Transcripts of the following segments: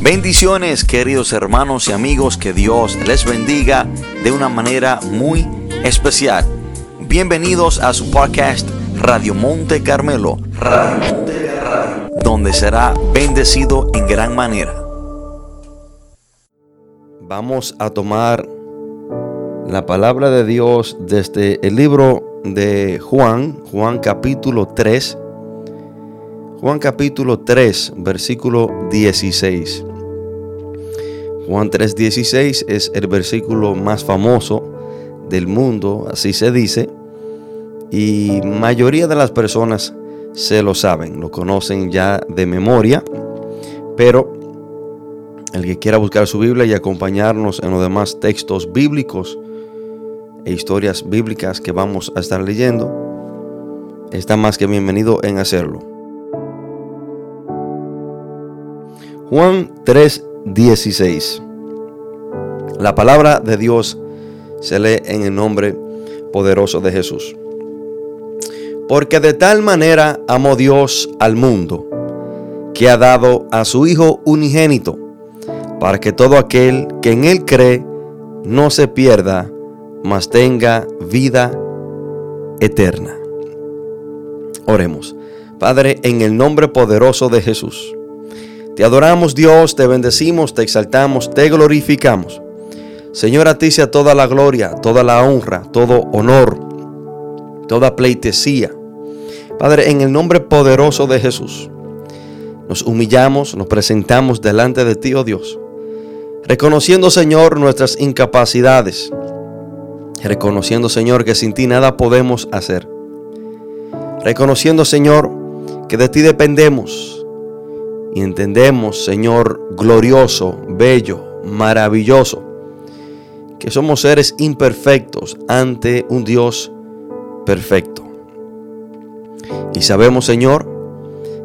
Bendiciones queridos hermanos y amigos, que Dios les bendiga de una manera muy especial. Bienvenidos a su podcast Radio Monte Carmelo, donde será bendecido en gran manera. Vamos a tomar la palabra de Dios desde el libro de Juan, Juan capítulo 3, Juan capítulo 3, versículo 16. Juan 3:16 es el versículo más famoso del mundo, así se dice, y mayoría de las personas se lo saben, lo conocen ya de memoria, pero el que quiera buscar su Biblia y acompañarnos en los demás textos bíblicos e historias bíblicas que vamos a estar leyendo, está más que bienvenido en hacerlo. Juan 3:16. La palabra de Dios se lee en el nombre poderoso de Jesús. Porque de tal manera amó Dios al mundo, que ha dado a su Hijo unigénito, para que todo aquel que en Él cree no se pierda, mas tenga vida eterna. Oremos. Padre, en el nombre poderoso de Jesús. Te adoramos Dios, te bendecimos, te exaltamos, te glorificamos. Señor, a ti sea toda la gloria, toda la honra, todo honor, toda pleitesía. Padre, en el nombre poderoso de Jesús, nos humillamos, nos presentamos delante de ti, oh Dios, reconociendo, Señor, nuestras incapacidades, reconociendo, Señor, que sin ti nada podemos hacer, reconociendo, Señor, que de ti dependemos y entendemos, Señor, glorioso, bello, maravilloso, que somos seres imperfectos ante un Dios perfecto. Y sabemos, Señor,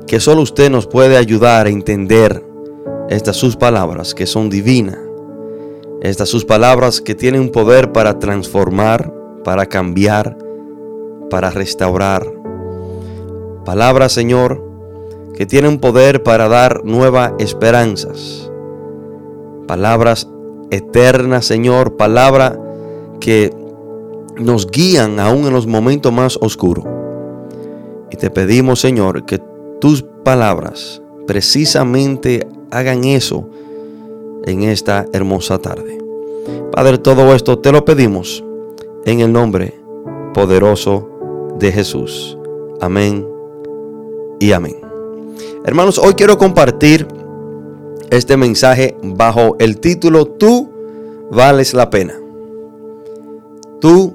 que solo usted nos puede ayudar a entender estas sus palabras que son divinas. Estas sus palabras que tienen un poder para transformar, para cambiar, para restaurar. Palabras, Señor, que tienen poder para dar nuevas esperanzas. Palabras eterna, Señor, palabra que nos guían aún en los momentos más oscuros. Y te pedimos, Señor, que tus palabras precisamente hagan eso en esta hermosa tarde. Padre, todo esto te lo pedimos en el nombre poderoso de Jesús. Amén y amén. Hermanos, hoy quiero compartir este mensaje bajo el título Tú vales la pena. Tú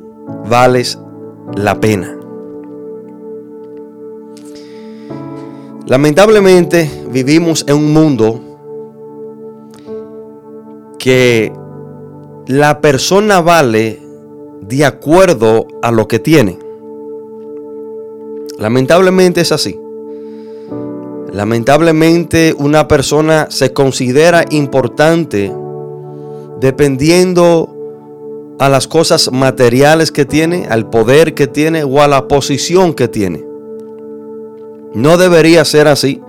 vales la pena. Lamentablemente vivimos en un mundo que la persona vale de acuerdo a lo que tiene. Lamentablemente es así. Lamentablemente una persona se considera importante dependiendo a las cosas materiales que tiene, al poder que tiene o a la posición que tiene. No debería ser así,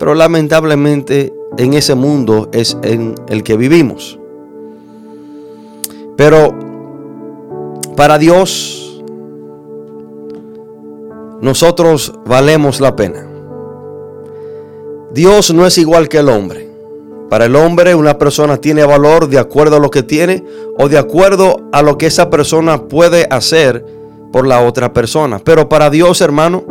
pero lamentablemente en ese mundo es en el que vivimos. Pero para Dios, nosotros valemos la pena. Dios no es igual que el hombre. Para el hombre una persona tiene valor de acuerdo a lo que tiene o de acuerdo a lo que esa persona puede hacer por la otra persona. Pero para Dios, hermano,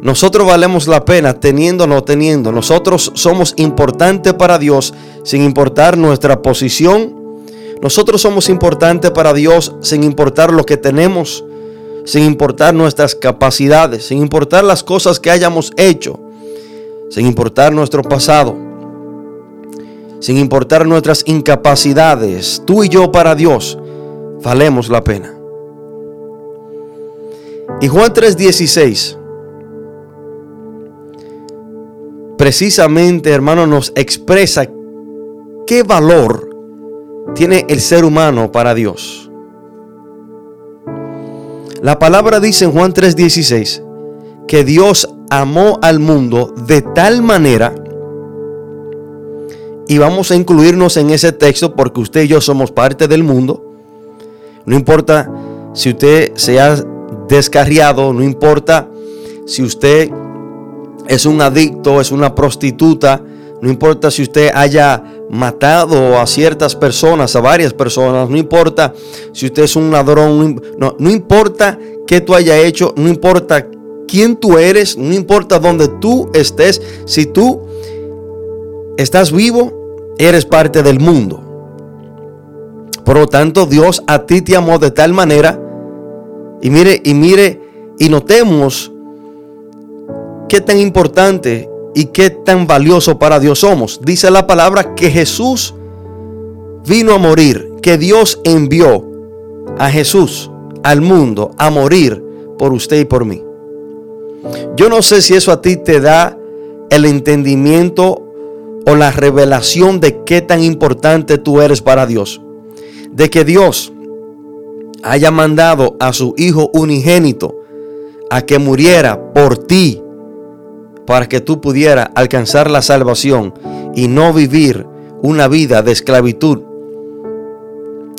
nosotros valemos la pena teniendo o no teniendo. Nosotros somos importantes para Dios sin importar nuestra posición. Nosotros somos importantes para Dios sin importar lo que tenemos, sin importar nuestras capacidades, sin importar las cosas que hayamos hecho sin importar nuestro pasado, sin importar nuestras incapacidades, tú y yo para Dios valemos la pena. Y Juan 3:16 precisamente, hermano, nos expresa qué valor tiene el ser humano para Dios. La palabra dice en Juan 3:16 que Dios amó al mundo de tal manera y vamos a incluirnos en ese texto porque usted y yo somos parte del mundo. No importa si usted se ha descarriado, no importa si usted es un adicto, es una prostituta, no importa si usted haya matado a ciertas personas, a varias personas, no importa si usted es un ladrón, no, no importa qué tú hayas hecho, no importa quién tú eres, no importa dónde tú estés, si tú estás vivo, eres parte del mundo. Por lo tanto, Dios a ti te amó de tal manera, y mire, y mire, y notemos qué tan importante y qué tan valioso para Dios somos. Dice la palabra que Jesús vino a morir, que Dios envió a Jesús al mundo a morir por usted y por mí. Yo no sé si eso a ti te da el entendimiento o la revelación de qué tan importante tú eres para Dios. De que Dios haya mandado a su Hijo unigénito a que muriera por ti para que tú pudieras alcanzar la salvación y no vivir una vida de esclavitud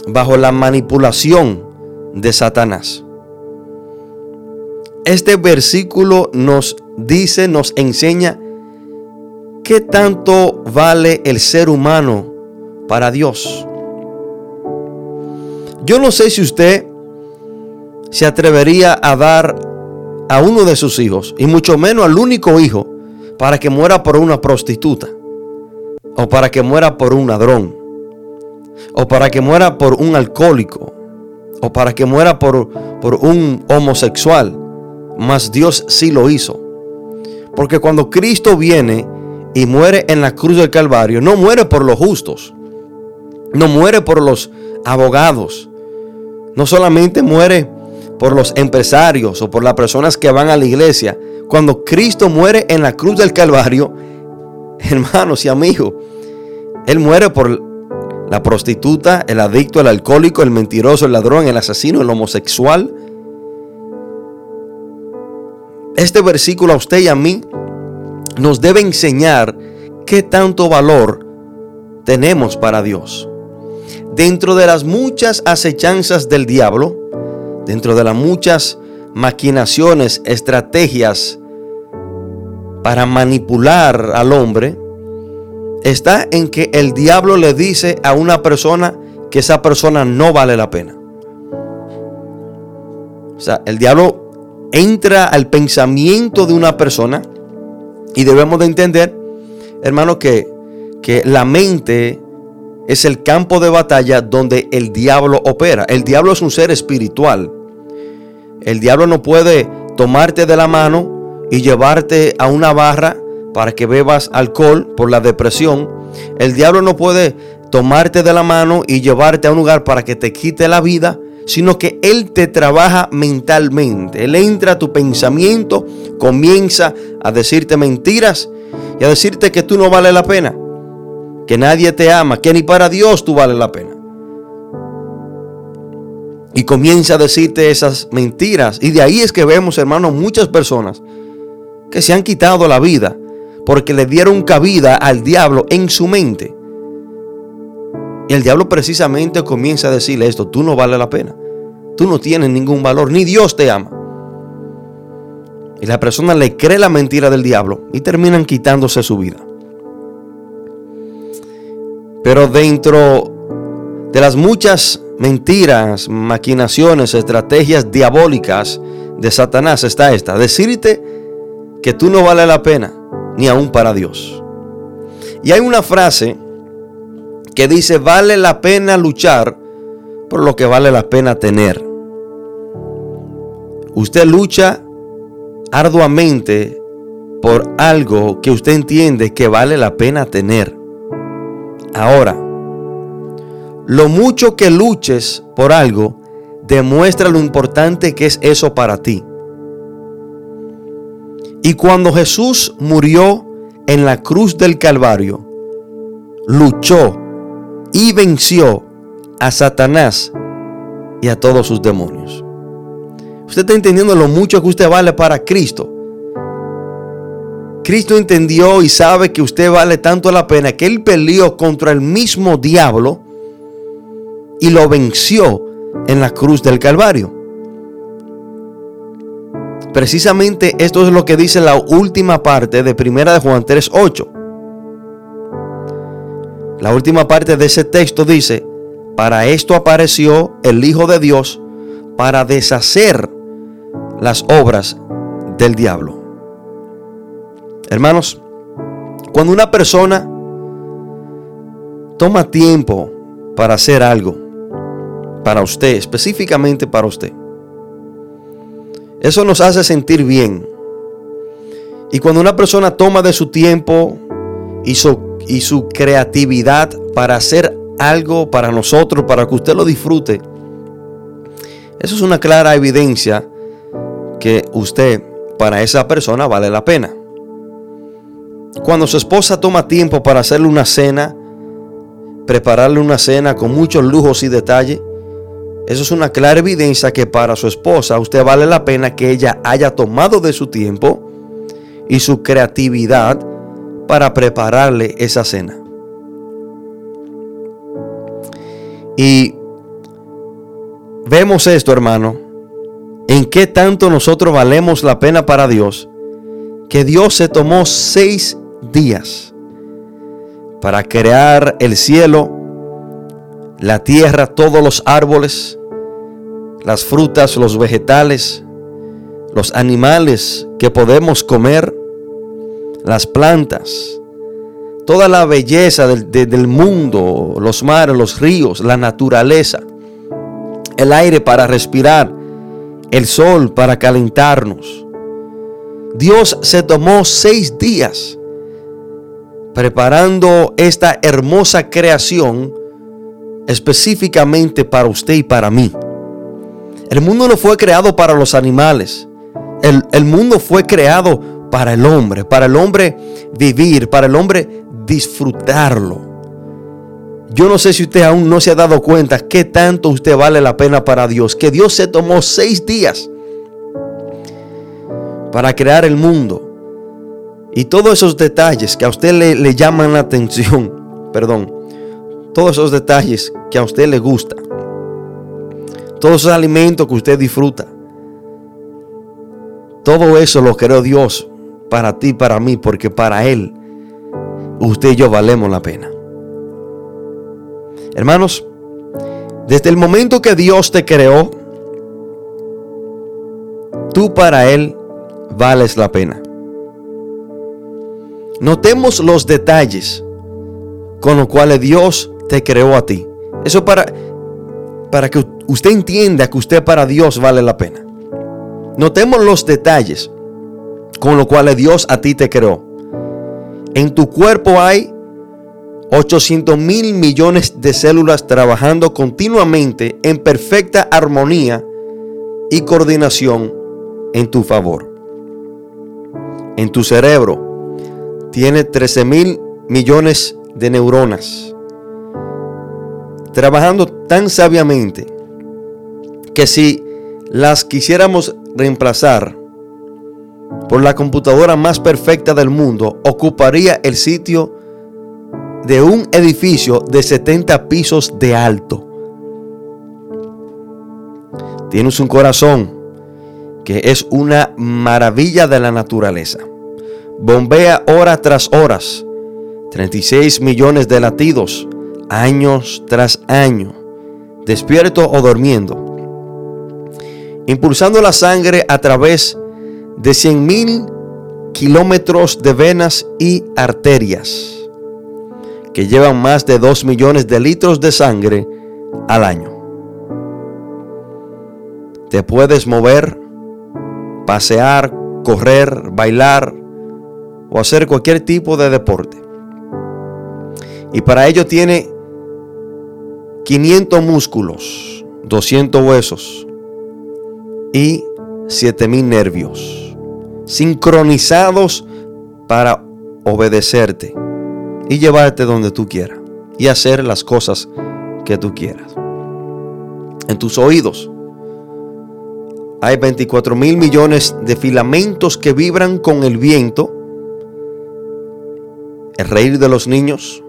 bajo la manipulación de Satanás. Este versículo nos dice, nos enseña qué tanto vale el ser humano para Dios. Yo no sé si usted se atrevería a dar a uno de sus hijos, y mucho menos al único hijo, para que muera por una prostituta, o para que muera por un ladrón, o para que muera por un alcohólico, o para que muera por, por un homosexual. Mas Dios sí lo hizo. Porque cuando Cristo viene y muere en la cruz del Calvario, no muere por los justos, no muere por los abogados, no solamente muere por los empresarios o por las personas que van a la iglesia. Cuando Cristo muere en la cruz del Calvario, hermanos y amigos, Él muere por la prostituta, el adicto, el alcohólico, el mentiroso, el ladrón, el asesino, el homosexual. Este versículo a usted y a mí nos debe enseñar qué tanto valor tenemos para Dios. Dentro de las muchas acechanzas del diablo, dentro de las muchas maquinaciones, estrategias para manipular al hombre, está en que el diablo le dice a una persona que esa persona no vale la pena. O sea, el diablo entra al pensamiento de una persona y debemos de entender, hermano, que, que la mente es el campo de batalla donde el diablo opera. El diablo es un ser espiritual. El diablo no puede tomarte de la mano y llevarte a una barra para que bebas alcohol por la depresión. El diablo no puede tomarte de la mano y llevarte a un lugar para que te quite la vida, sino que Él te trabaja mentalmente. Él entra a tu pensamiento, comienza a decirte mentiras y a decirte que tú no vale la pena que nadie te ama, que ni para Dios tú vales la pena. Y comienza a decirte esas mentiras. Y de ahí es que vemos, hermanos, muchas personas que se han quitado la vida porque le dieron cabida al diablo en su mente. Y el diablo precisamente comienza a decirle esto, tú no vales la pena. Tú no tienes ningún valor, ni Dios te ama. Y la persona le cree la mentira del diablo y terminan quitándose su vida. Pero dentro de las muchas mentiras, maquinaciones, estrategias diabólicas de Satanás está esta. Decirte que tú no vale la pena, ni aún para Dios. Y hay una frase que dice, vale la pena luchar por lo que vale la pena tener. Usted lucha arduamente por algo que usted entiende que vale la pena tener. Ahora, lo mucho que luches por algo demuestra lo importante que es eso para ti. Y cuando Jesús murió en la cruz del Calvario, luchó y venció a Satanás y a todos sus demonios. Usted está entendiendo lo mucho que usted vale para Cristo. Cristo entendió y sabe que usted vale tanto la pena que Él peleó contra el mismo diablo y lo venció en la cruz del Calvario. Precisamente esto es lo que dice la última parte de Primera de Juan 3:8. La última parte de ese texto dice, para esto apareció el Hijo de Dios para deshacer las obras del diablo. Hermanos, cuando una persona toma tiempo para hacer algo, para usted, específicamente para usted, eso nos hace sentir bien. Y cuando una persona toma de su tiempo y su, y su creatividad para hacer algo para nosotros, para que usted lo disfrute, eso es una clara evidencia que usted para esa persona vale la pena. Cuando su esposa toma tiempo para hacerle una cena, prepararle una cena con muchos lujos y detalles, eso es una clara evidencia que para su esposa usted vale la pena que ella haya tomado de su tiempo y su creatividad para prepararle esa cena. Y vemos esto, hermano, en qué tanto nosotros valemos la pena para Dios, que Dios se tomó seis días para crear el cielo, la tierra, todos los árboles, las frutas, los vegetales, los animales que podemos comer, las plantas, toda la belleza del, del, mundo, los mares, los ríos, la naturaleza, el aire para respirar, el sol para calentarnos. Dios se tomó seis días preparando esta hermosa creación específicamente para usted y para mí. El mundo no fue creado para los animales. El, el, mundo fue creado para el hombre, para el hombre vivir, para el hombre disfrutarlo. Yo no sé si usted aún no se ha dado cuenta qué tanto usted vale la pena para Dios. Que Dios se tomó seis días para crear el mundo. Y todos esos detalles que a usted le, le llaman la atención, perdón, todos esos detalles que a usted le gusta, todos esos alimentos que usted disfruta, todo eso lo creó Dios para ti, para mí, porque para Él, usted y yo valemos la pena. Hermanos, desde el momento que Dios te creó, tú para Él vales la pena. Notemos los detalles con los cuales Dios te creó a ti. Eso para, para que usted entienda que usted para Dios vale la pena. Notemos los detalles con los cuales Dios a ti te creó. En tu cuerpo hay 800 mil millones de células trabajando continuamente en perfecta armonía y coordinación en tu favor. En tu cerebro tiene 13 mil millones de neuronas trabajando tan sabiamente que si las quisiéramos reemplazar por la computadora más perfecta del mundo, ocuparía el sitio de un edificio de 70 pisos de alto. Tienes un corazón que es una maravilla de la naturaleza. Bombea hora tras horas, 36 millones de latidos, años tras año, despierto o durmiendo, impulsando la sangre a través de 100 mil kilómetros de venas y arterias que llevan más de 2 millones de litros de sangre al año. Te puedes mover, pasear, correr, bailar o hacer cualquier tipo de deporte. Y para ello tiene 500 músculos, 200 huesos y 7000 nervios, sincronizados para obedecerte y llevarte donde tú quieras y hacer las cosas que tú quieras. En tus oídos hay 24 mil millones de filamentos que vibran con el viento el reír de los niños,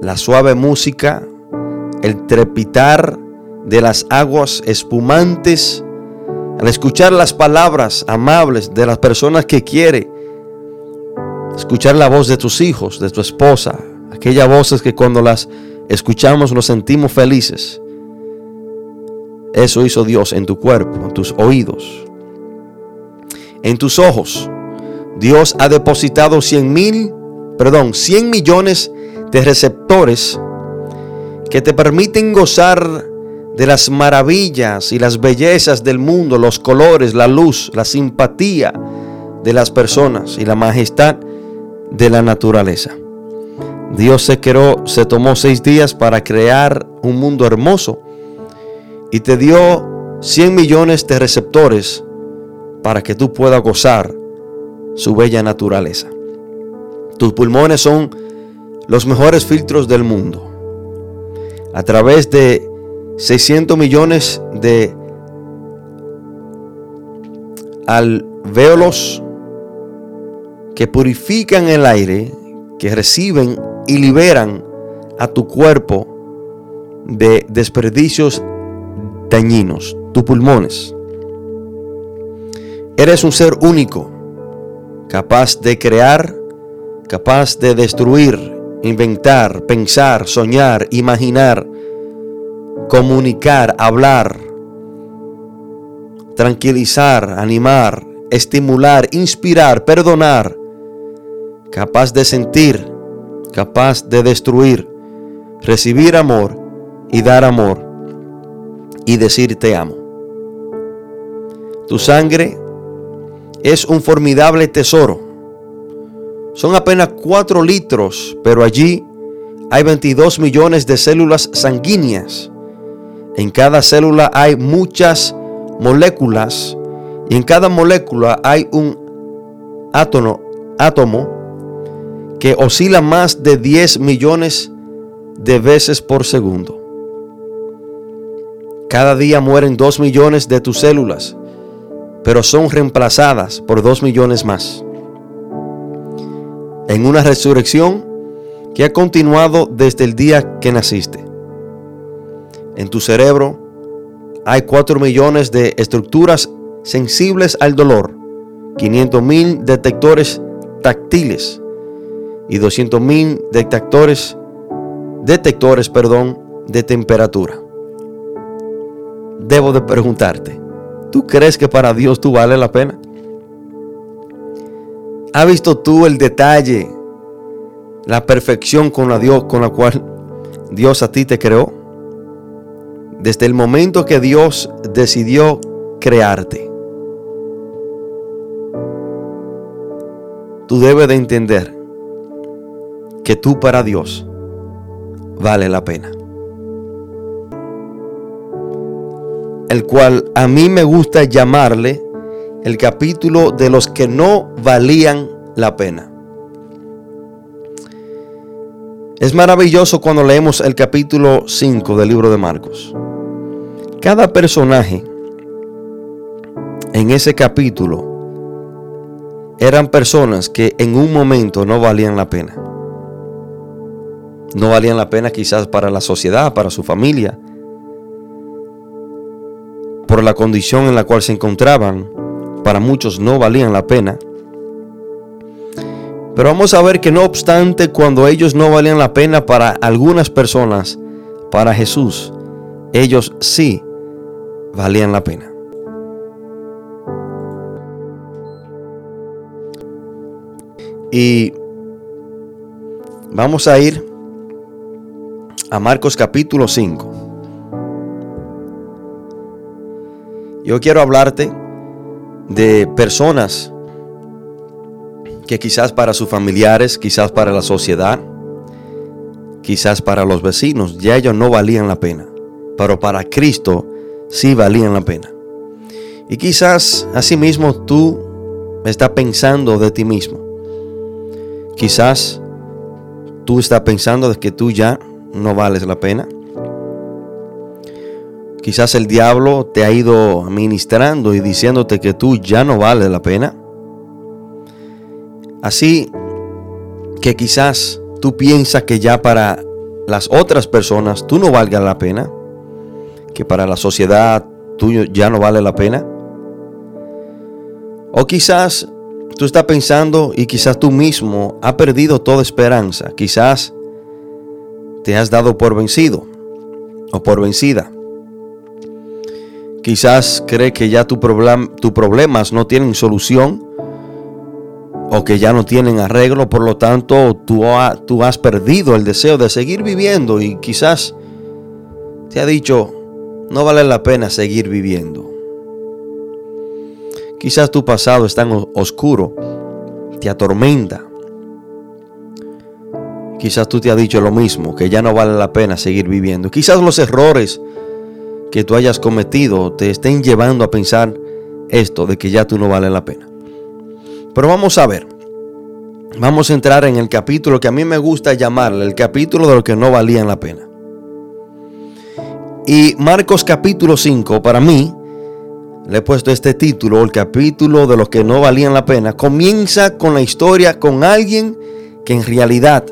la suave música, el trepitar de las aguas espumantes, al escuchar las palabras amables de las personas que quiere, escuchar la voz de tus hijos, de tu esposa, aquellas voces que cuando las escuchamos nos sentimos felices. Eso hizo Dios en tu cuerpo, en tus oídos, en tus ojos. Dios ha depositado 100 mil, perdón, 100 millones de receptores que te permiten gozar de las maravillas y las bellezas del mundo, los colores, la luz, la simpatía de las personas y la majestad de la naturaleza. Dios se creó, se tomó seis días para crear un mundo hermoso y te dio 100 millones de receptores para que tú puedas gozar su bella naturaleza. Tus pulmones son los mejores filtros del mundo. A través de 600 millones de alvéolos que purifican el aire, que reciben y liberan a tu cuerpo de desperdicios dañinos, tus pulmones. Eres un ser único, capaz de crear, capaz de destruir, inventar, pensar, soñar, imaginar, comunicar, hablar, tranquilizar, animar, estimular, inspirar, perdonar, capaz de sentir, capaz de destruir, recibir amor y dar amor y decir te amo. Tu sangre es un formidable tesoro. Son apenas 4 litros, pero allí hay 22 millones de células sanguíneas. En cada célula hay muchas moléculas y en cada molécula hay un átomo, que oscila más de 10 millones de veces por segundo. Cada día mueren 2 millones de tus células, pero son reemplazadas por 2 millones más. En una resurrección que ha continuado desde el día que naciste. En tu cerebro hay 4 millones de estructuras sensibles al dolor, 500 mil detectores táctiles y 200 mil detectores, detectores perdón, de temperatura. Debo de preguntarte, ¿tú crees que para Dios tú vale la pena? ¿Has visto tú el detalle, la perfección con la, Dios, con la cual Dios a ti te creó? Desde el momento que Dios decidió crearte. Tú debes de entender que tú para Dios vale la pena. El cual a mí me gusta llamarle el capítulo de los que no valían la pena. Es maravilloso cuando leemos el capítulo 5 del libro de Marcos. Cada personaje en ese capítulo eran personas que en un momento no valían la pena no valían la pena quizás para la sociedad, para su familia, por la condición en la cual se encontraban, para muchos no valían la pena. Pero vamos a ver que no obstante cuando ellos no valían la pena para algunas personas, para Jesús, ellos sí valían la pena. Y vamos a ir a Marcos capítulo 5. Yo quiero hablarte de personas que quizás para sus familiares, quizás para la sociedad, quizás para los vecinos, ya ellos no valían la pena, pero para Cristo sí valían la pena. Y quizás asimismo tú estás pensando de ti mismo. Quizás tú estás pensando de que tú ya no vales la pena. Quizás el diablo te ha ido ministrando y diciéndote que tú ya no vales la pena. Así que quizás tú piensas que ya para las otras personas tú no valga la pena, que para la sociedad tú ya no vale la pena. O quizás tú estás pensando y quizás tú mismo has perdido toda esperanza, quizás te has dado por vencido o por vencida. Quizás cree que ya tus problemas no tienen solución o que ya no tienen arreglo, por lo tanto tú, tú has perdido el deseo de seguir viviendo y quizás te ha dicho, no vale la pena seguir viviendo. Quizás tu pasado es tan oscuro, te atormenta. Quizás tú te has dicho lo mismo, que ya no vale la pena seguir viviendo. Quizás los errores que tú hayas cometido te estén llevando a pensar esto de que ya tú no vale la pena. Pero vamos a ver. Vamos a entrar en el capítulo que a mí me gusta llamarle el capítulo de lo que no valían la pena. Y Marcos capítulo 5, para mí, le he puesto este título, el capítulo de los que no valían la pena, comienza con la historia con alguien que en realidad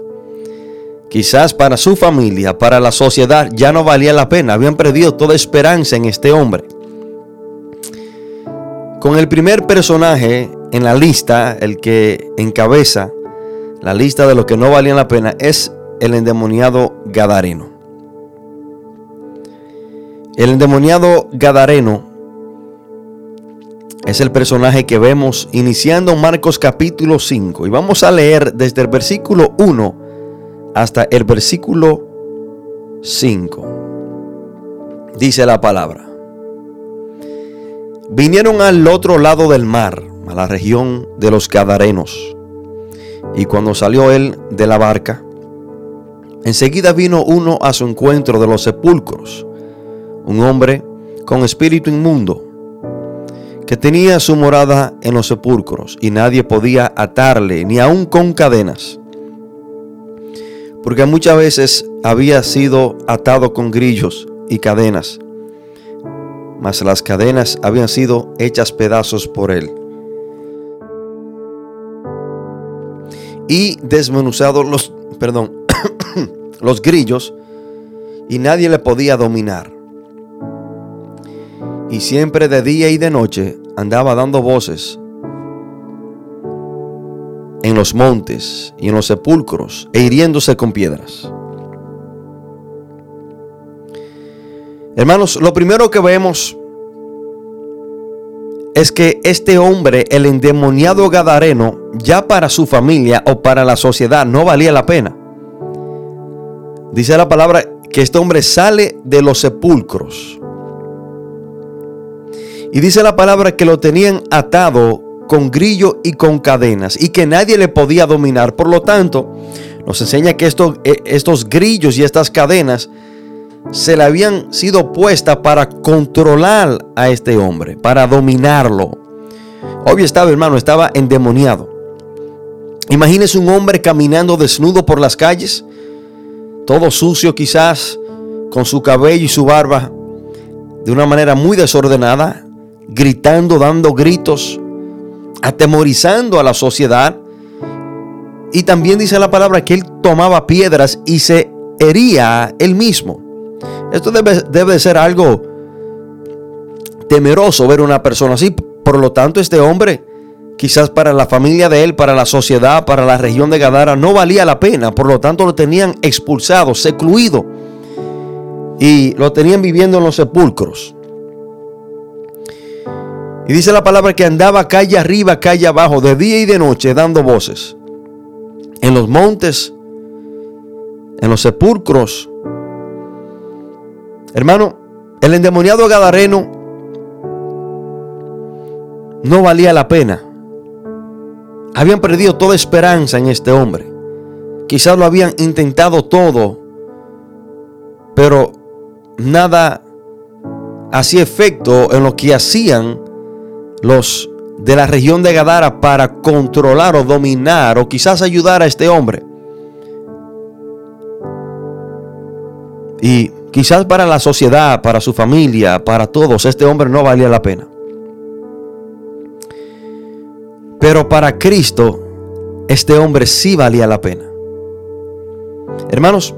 Quizás para su familia, para la sociedad, ya no valía la pena. Habían perdido toda esperanza en este hombre. Con el primer personaje en la lista, el que encabeza la lista de los que no valían la pena, es el endemoniado Gadareno. El endemoniado Gadareno es el personaje que vemos iniciando Marcos capítulo 5. Y vamos a leer desde el versículo 1 hasta el versículo 5. Dice la palabra. Vinieron al otro lado del mar, a la región de los Gadarenos. Y cuando salió él de la barca, enseguida vino uno a su encuentro de los sepulcros, un hombre con espíritu inmundo, que tenía su morada en los sepulcros, y nadie podía atarle, ni aun con cadenas porque muchas veces había sido atado con grillos y cadenas, mas las cadenas habían sido hechas pedazos por él. Y desmenuzados los, perdón, los grillos, y nadie le podía dominar. Y siempre de día y de noche andaba dando voces en los montes y en los sepulcros e hiriéndose con piedras. Hermanos, lo primero que vemos es que este hombre, el endemoniado Gadareno, ya para su familia o para la sociedad no valía la pena. Dice la palabra que este hombre sale de los sepulcros. Y dice la palabra que lo tenían atado con grillo y con cadenas y que nadie le podía dominar. Por lo tanto, nos enseña que estos, eh, estos grillos y estas cadenas se le habían sido puestas para controlar a este hombre, para dominarlo. Obvio estaba, hermano, estaba endemoniado. Imagínese un hombre caminando desnudo por las calles, todo sucio quizás, con su cabello y su barba, de una manera muy desordenada, gritando, dando gritos, atemorizando a la sociedad. Y también dice la palabra que él tomaba piedras y se hería él mismo. Esto debe, debe ser algo temeroso ver una persona así. Por lo tanto, este hombre, quizás para la familia de él, para la sociedad, para la región de Gadara, no valía la pena. Por lo tanto, lo tenían expulsado, secluido. Y lo tenían viviendo en los sepulcros. Y dice la palabra que andaba calle arriba, calle abajo, de día y de noche, dando voces. En los montes, en los sepulcros. Hermano, el endemoniado Gadareno no valía la pena. Habían perdido toda esperanza en este hombre. Quizás lo habían intentado todo, pero nada hacía efecto en lo que hacían los de la región de Gadara para controlar o dominar o quizás ayudar a este hombre. Y quizás para la sociedad, para su familia, para todos, este hombre no valía la pena. Pero para Cristo, este hombre sí valía la pena. Hermanos,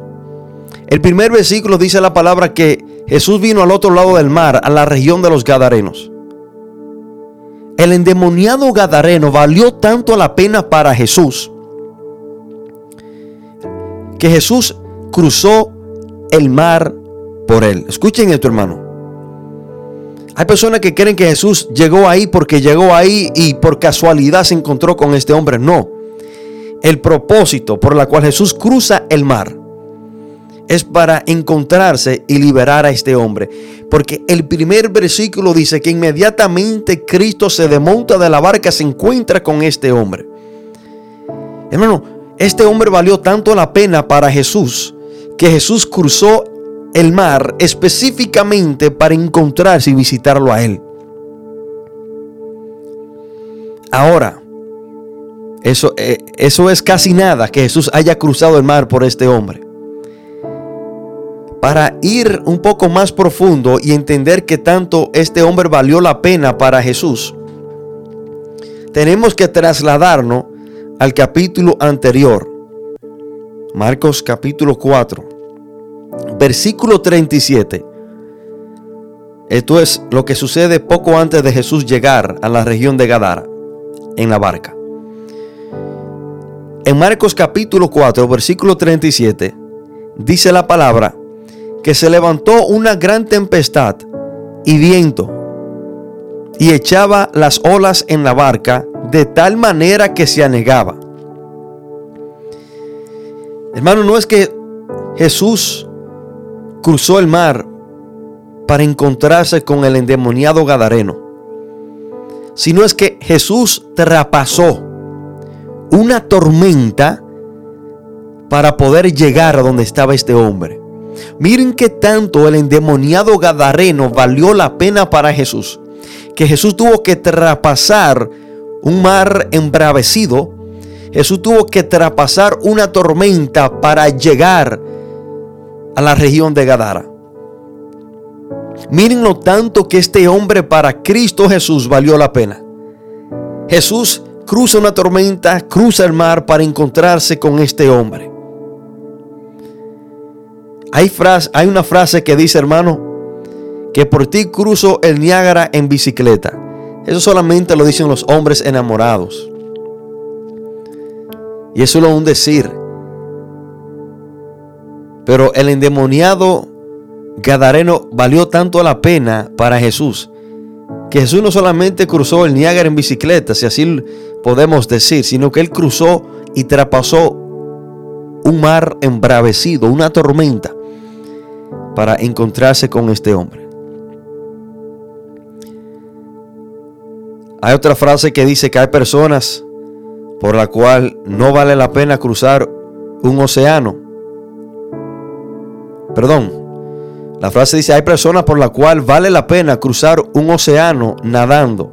el primer versículo dice la palabra que Jesús vino al otro lado del mar, a la región de los Gadarenos. El endemoniado Gadareno valió tanto la pena para Jesús que Jesús cruzó el mar por él. Escuchen esto, hermano. Hay personas que creen que Jesús llegó ahí porque llegó ahí y por casualidad se encontró con este hombre. No. El propósito por el cual Jesús cruza el mar es para encontrarse y liberar a este hombre. Porque el primer versículo dice que inmediatamente Cristo se demonta de la barca, se encuentra con este hombre. Hermano, este hombre valió tanto la pena para Jesús que Jesús cruzó el mar específicamente para encontrarse y visitarlo a él. Ahora, eso, eh, eso es casi nada que Jesús haya cruzado el mar por este hombre para ir un poco más profundo y entender que tanto este hombre valió la pena para Jesús, tenemos que trasladarnos al capítulo anterior, Marcos capítulo 4, versículo 37. Esto es lo que sucede poco antes de Jesús llegar a la región de Gadara, en la barca. En Marcos capítulo 4, versículo 37, dice la palabra, que se levantó una gran tempestad y viento y echaba las olas en la barca de tal manera que se anegaba. Hermano, no es que Jesús cruzó el mar para encontrarse con el endemoniado Gadareno, sino es que Jesús trapasó una tormenta para poder llegar a donde estaba este hombre. Miren que tanto el endemoniado Gadareno valió la pena para Jesús, que Jesús tuvo que traspasar un mar embravecido, Jesús tuvo que traspasar una tormenta para llegar a la región de Gadara. Miren lo tanto que este hombre para Cristo Jesús valió la pena. Jesús cruza una tormenta, cruza el mar para encontrarse con este hombre. Hay, frase, hay una frase que dice, hermano, que por ti cruzo el Niágara en bicicleta. Eso solamente lo dicen los hombres enamorados. Y es un decir. Pero el endemoniado Gadareno valió tanto la pena para Jesús. Que Jesús no solamente cruzó el Niágara en bicicleta, si así podemos decir, sino que él cruzó y traspasó un mar embravecido, una tormenta para encontrarse con este hombre. Hay otra frase que dice que hay personas por la cual no vale la pena cruzar un océano. Perdón. La frase dice, hay personas por la cual vale la pena cruzar un océano nadando.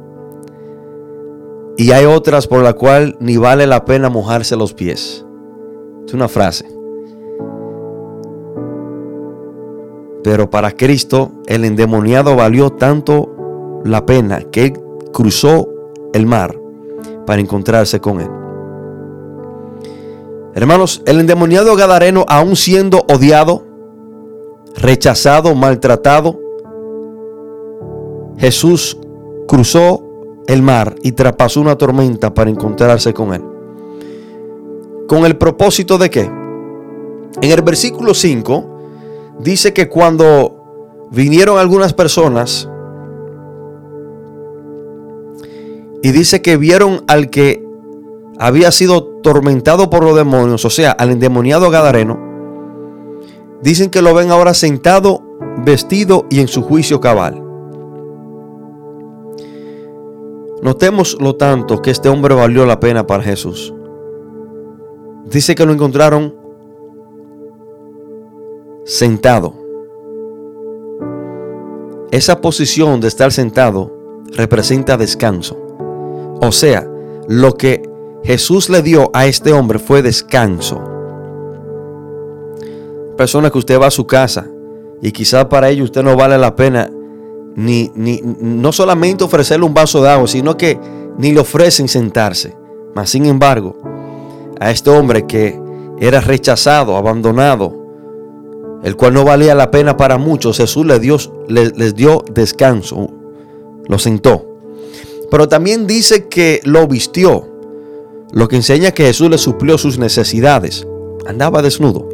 Y hay otras por la cual ni vale la pena mojarse los pies. Es una frase. Pero para Cristo el endemoniado valió tanto la pena que él cruzó el mar para encontrarse con él. Hermanos, el endemoniado Gadareno, aún siendo odiado, rechazado, maltratado, Jesús cruzó el mar y traspasó una tormenta para encontrarse con él. ¿Con el propósito de qué? En el versículo 5 dice que cuando vinieron algunas personas y dice que vieron al que había sido tormentado por los demonios, o sea, al endemoniado Gadareno, dicen que lo ven ahora sentado, vestido y en su juicio cabal. Notemos lo tanto que este hombre valió la pena para Jesús. Dice que lo encontraron sentado. Esa posición de estar sentado representa descanso. O sea, lo que Jesús le dio a este hombre fue descanso. Persona que usted va a su casa y quizás para ello usted no vale la pena ni, ni no solamente ofrecerle un vaso de agua, sino que ni le ofrecen sentarse. Mas sin embargo, a este hombre que era rechazado, abandonado, el cual no valía la pena para muchos, Jesús les dio, descanso, lo sentó. Pero también dice que lo vistió, lo que enseña que Jesús le suplió sus necesidades. Andaba desnudo.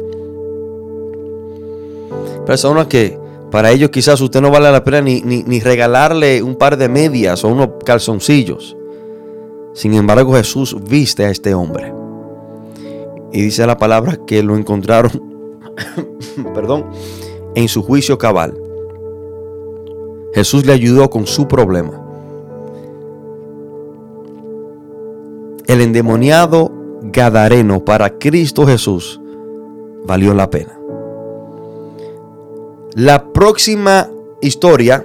Personas que para ellos quizás usted no vale la pena ni, ni regalarle un par de medias o unos calzoncillos. Sin embargo, Jesús viste a este hombre. Y dice la palabra que lo encontraron, perdón, en su juicio cabal. Jesús le ayudó con su problema. El endemoniado Gadareno para Cristo Jesús valió la pena. La próxima historia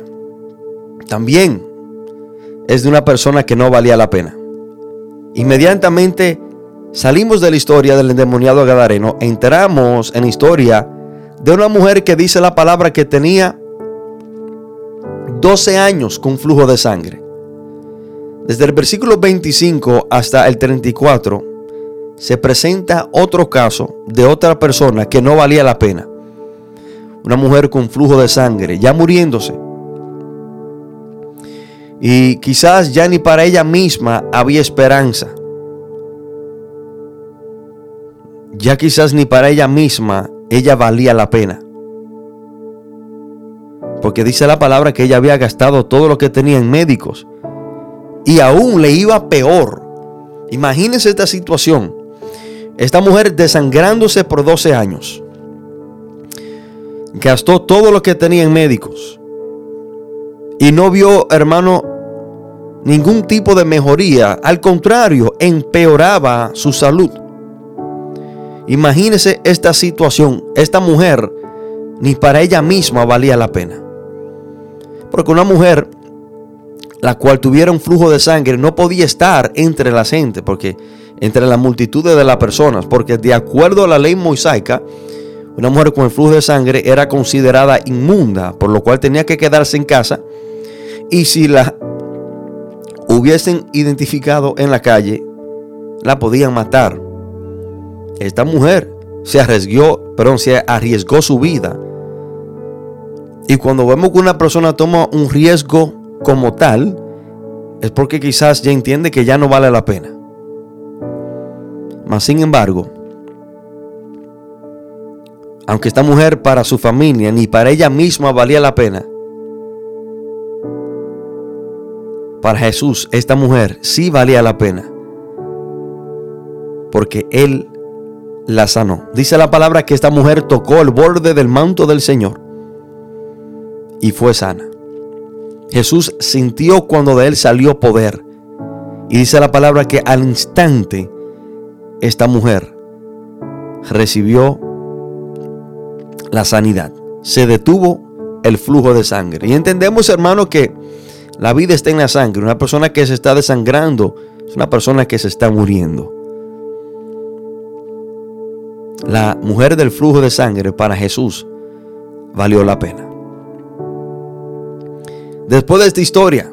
también es de una persona que no valía la pena. Inmediatamente salimos de la historia del endemoniado Gadareno, entramos en la historia de una mujer que dice la palabra que tenía 12 años con flujo de sangre. Desde el versículo 25 hasta el 34 se presenta otro caso de otra persona que no valía la pena. Una mujer con flujo de sangre, ya muriéndose. Y quizás ya ni para ella misma había esperanza. Ya quizás ni para ella misma ella valía la pena. Porque dice la palabra que ella había gastado todo lo que tenía en médicos. Y aún le iba peor. Imagínense esta situación. Esta mujer desangrándose por 12 años. Gastó todo lo que tenía en médicos. Y no vio, hermano, ningún tipo de mejoría. Al contrario, empeoraba su salud. Imagínese esta situación. Esta mujer ni para ella misma valía la pena. Porque una mujer la cual tuviera un flujo de sangre no podía estar entre la gente, porque entre la multitud de las personas, porque de acuerdo a la ley mosaica, una mujer con el flujo de sangre era considerada inmunda, por lo cual tenía que quedarse en casa. Y si la hubiesen identificado en la calle, la podían matar. Esta mujer se arriesgó, perdón, se arriesgó su vida. Y cuando vemos que una persona toma un riesgo como tal, es porque quizás ya entiende que ya no vale la pena. Mas sin embargo, aunque esta mujer para su familia ni para ella misma valía la pena, para Jesús esta mujer sí valía la pena. Porque Él la sanó. Dice la palabra que esta mujer tocó el borde del manto del Señor y fue sana. Jesús sintió cuando de él salió poder. Y dice la palabra que al instante esta mujer recibió la sanidad. Se detuvo el flujo de sangre. Y entendemos, hermano, que la vida está en la sangre. Una persona que se está desangrando es una persona que se está muriendo. La mujer del flujo de sangre para Jesús valió la pena. Después de esta historia,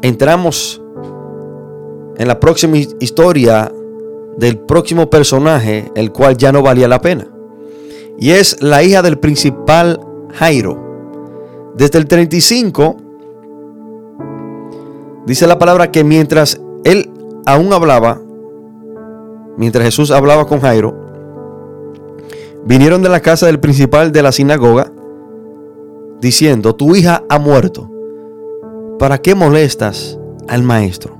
entramos en la próxima historia del próximo personaje, el cual ya no valía la pena. Y es la hija del principal Jairo. Desde el 35, dice la palabra que mientras él aún hablaba, mientras Jesús hablaba con Jairo, vinieron de la casa del principal de la sinagoga diciendo, tu hija ha muerto. ¿Para qué molestas al maestro?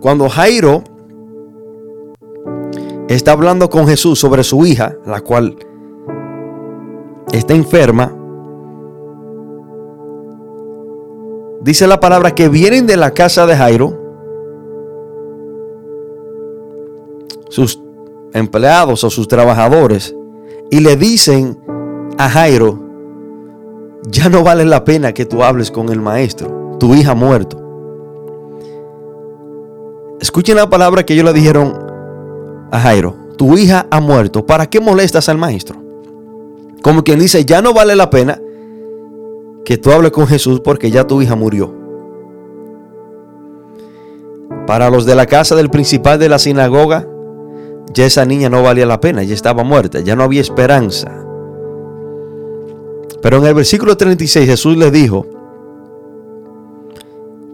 Cuando Jairo está hablando con Jesús sobre su hija, la cual está enferma, dice la palabra que vienen de la casa de Jairo, sus empleados o sus trabajadores, y le dicen a Jairo, ya no vale la pena que tú hables con el maestro. Tu hija ha muerto. Escuchen la palabra que ellos le dijeron a Jairo. Tu hija ha muerto. ¿Para qué molestas al maestro? Como quien dice, ya no vale la pena que tú hables con Jesús porque ya tu hija murió. Para los de la casa del principal de la sinagoga, ya esa niña no valía la pena, ya estaba muerta, ya no había esperanza. Pero en el versículo 36 Jesús le dijo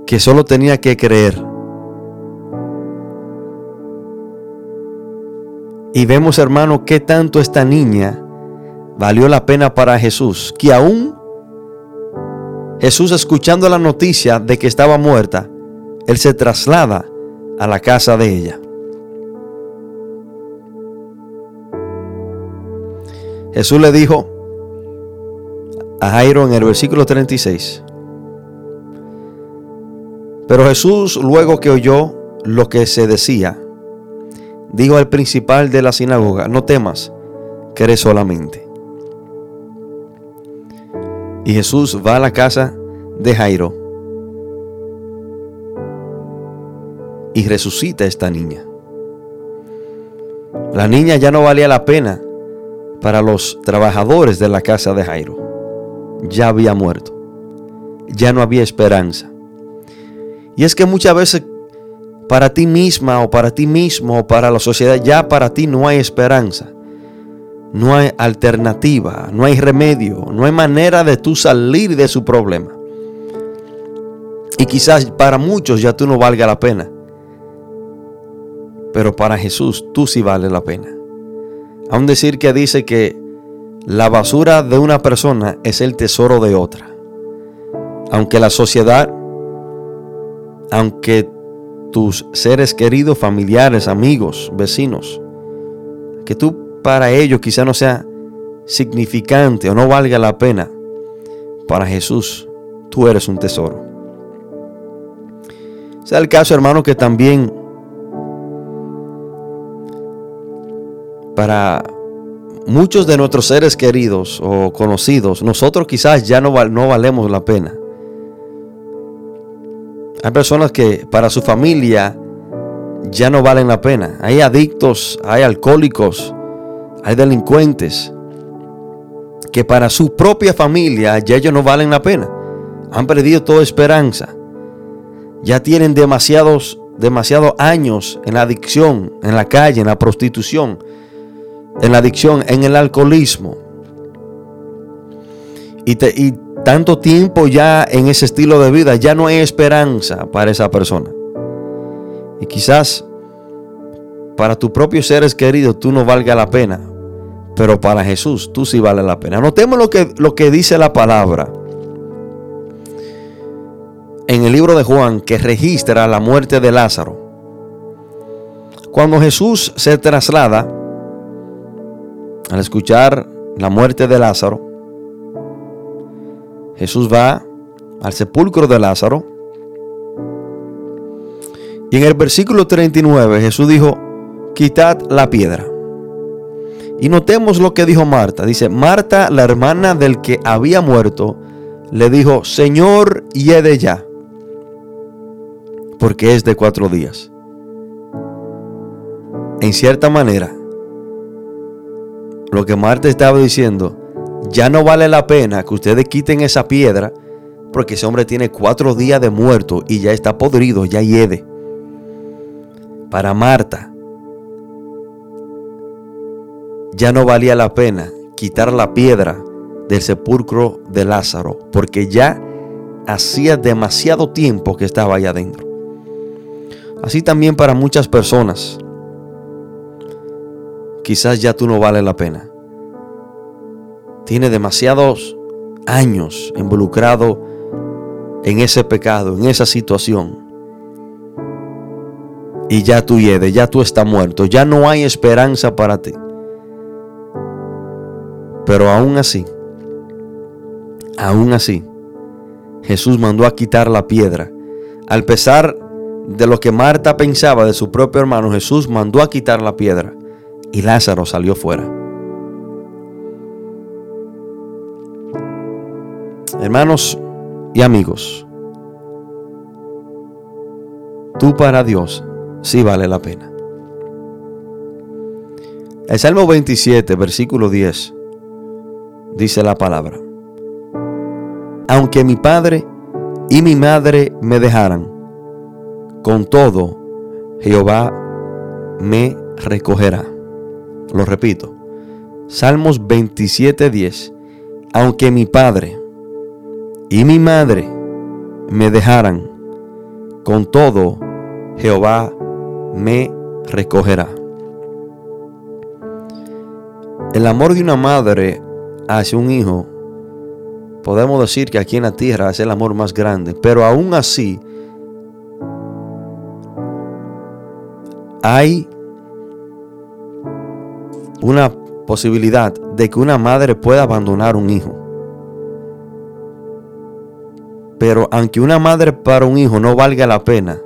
que solo tenía que creer. Y vemos, hermano, que tanto esta niña valió la pena para Jesús, que aún Jesús escuchando la noticia de que estaba muerta, él se traslada a la casa de ella. Jesús le dijo a Jairo en el versículo 36. Pero Jesús, luego que oyó lo que se decía, dijo al principal de la sinagoga, no temas, que eres solamente. Y Jesús va a la casa de Jairo y resucita a esta niña. La niña ya no valía la pena para los trabajadores de la casa de Jairo. Ya había muerto. Ya no había esperanza. Y es que muchas veces para ti misma o para ti mismo o para la sociedad ya para ti no hay esperanza. No hay alternativa, no hay remedio, no hay manera de tú salir de su problema. Y quizás para muchos ya tú no valga la pena. Pero para Jesús tú sí vale la pena. Aún decir que dice que la basura de una persona es el tesoro de otra. Aunque la sociedad, aunque tus seres queridos, familiares, amigos, vecinos, que tú para ellos quizá no sea significante o no valga la pena, para Jesús tú eres un tesoro. Sea el caso, hermano, que también para muchos de nuestros seres queridos o conocidos, nosotros quizás ya no, no valemos la pena. Hay personas que para su familia ya no valen la pena. Hay adictos, hay alcohólicos, hay delincuentes que para su propia familia ya ellos no valen la pena. Han perdido toda esperanza. Ya tienen demasiados, demasiados años en la adicción, en la calle, en la prostitución en la adicción, en el alcoholismo. Y, y tanto tiempo ya en ese estilo de vida, ya no hay esperanza para esa persona. Y quizás para tus propios seres queridos tú no valga la pena, pero para Jesús tú sí vale la pena. Notemos lo que, lo que dice la palabra en el libro de Juan que registra la muerte de Lázaro. Cuando Jesús se traslada al escuchar la muerte de Lázaro, Jesús va al sepulcro de Lázaro. Y en el versículo 39 Jesús dijo, quitad la piedra. Y notemos lo que dijo Marta. Dice, Marta, la hermana del que había muerto, le dijo, Señor, de ya, porque es de cuatro días. En cierta manera, lo que Marta estaba diciendo, ya no vale la pena que ustedes quiten esa piedra porque ese hombre tiene cuatro días de muerto y ya está podrido, ya hiede. Para Marta, ya no valía la pena quitar la piedra del sepulcro de Lázaro porque ya hacía demasiado tiempo que estaba allá adentro. Así también para muchas personas quizás ya tú no vale la pena. Tiene demasiados años involucrado en ese pecado, en esa situación. Y ya tú yedes, ya tú estás muerto, ya no hay esperanza para ti. Pero aún así, aún así, Jesús mandó a quitar la piedra. Al pesar de lo que Marta pensaba de su propio hermano, Jesús mandó a quitar la piedra y Lázaro salió fuera. Hermanos y amigos, tú para Dios sí vale la pena. El Salmo 27, versículo 10, dice la palabra, aunque mi padre y mi madre me dejaran, con todo Jehová me recogerá. Lo repito. Salmos 27:10. Aunque mi padre y mi madre me dejaran, con todo Jehová me recogerá. El amor de una madre hacia un hijo, podemos decir que aquí en la tierra es el amor más grande, pero aún así hay una posibilidad de que una madre pueda abandonar un hijo. Pero aunque una madre para un hijo no valga la pena,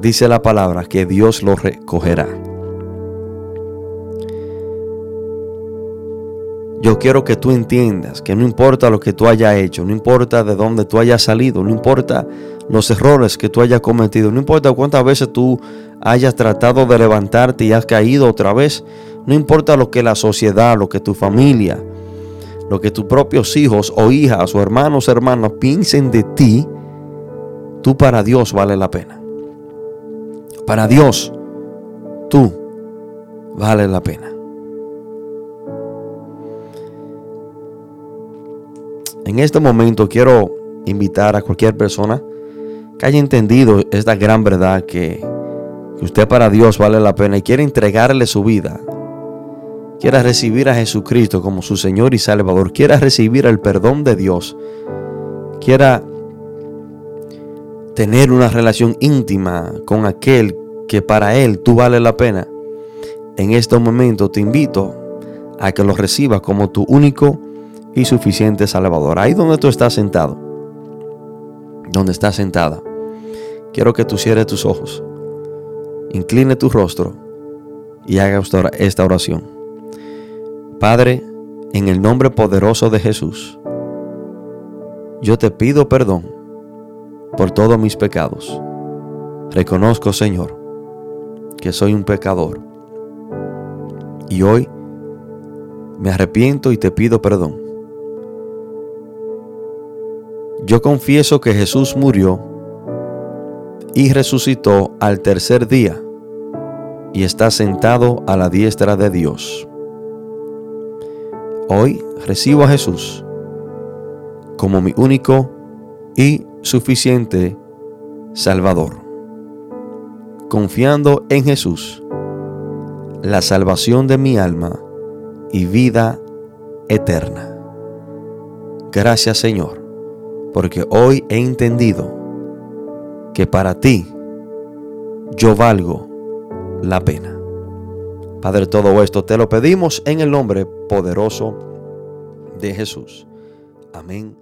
dice la palabra que Dios lo recogerá. Yo quiero que tú entiendas que no importa lo que tú hayas hecho, no importa de dónde tú hayas salido, no importa los errores que tú hayas cometido, no importa cuántas veces tú hayas tratado de levantarte y has caído otra vez, no importa lo que la sociedad, lo que tu familia, lo que tus propios hijos o hijas o hermanos o hermanas piensen de ti, tú para Dios vale la pena. Para Dios, tú vale la pena. En este momento quiero invitar a cualquier persona que haya entendido esta gran verdad que, usted para Dios vale la pena y quiere entregarle su vida, quiera recibir a Jesucristo como su Señor y Salvador, quiera recibir el perdón de Dios, quiera tener una relación íntima con aquel que para Él tú vale la pena, en este momento te invito a que lo recibas como tu único y suficiente Salvador. Ahí donde tú estás sentado, donde estás sentada, quiero que tú cierres tus ojos, incline tu rostro y haga esta oración. Padre, en el nombre poderoso de Jesús, yo te pido perdón por todos mis pecados. Reconozco, Señor, que soy un pecador. Y hoy me arrepiento y te pido perdón yo confieso que Jesús murió y resucitó al tercer día y está sentado a la diestra de Dios. Hoy recibo a Jesús como mi único y suficiente Salvador. Confiando en Jesús, la salvación de mi alma y vida eterna. Gracias Señor porque hoy he entendido que para ti yo valgo la pena. Padre, todo esto te lo pedimos en el nombre poderoso de Jesús. Amén.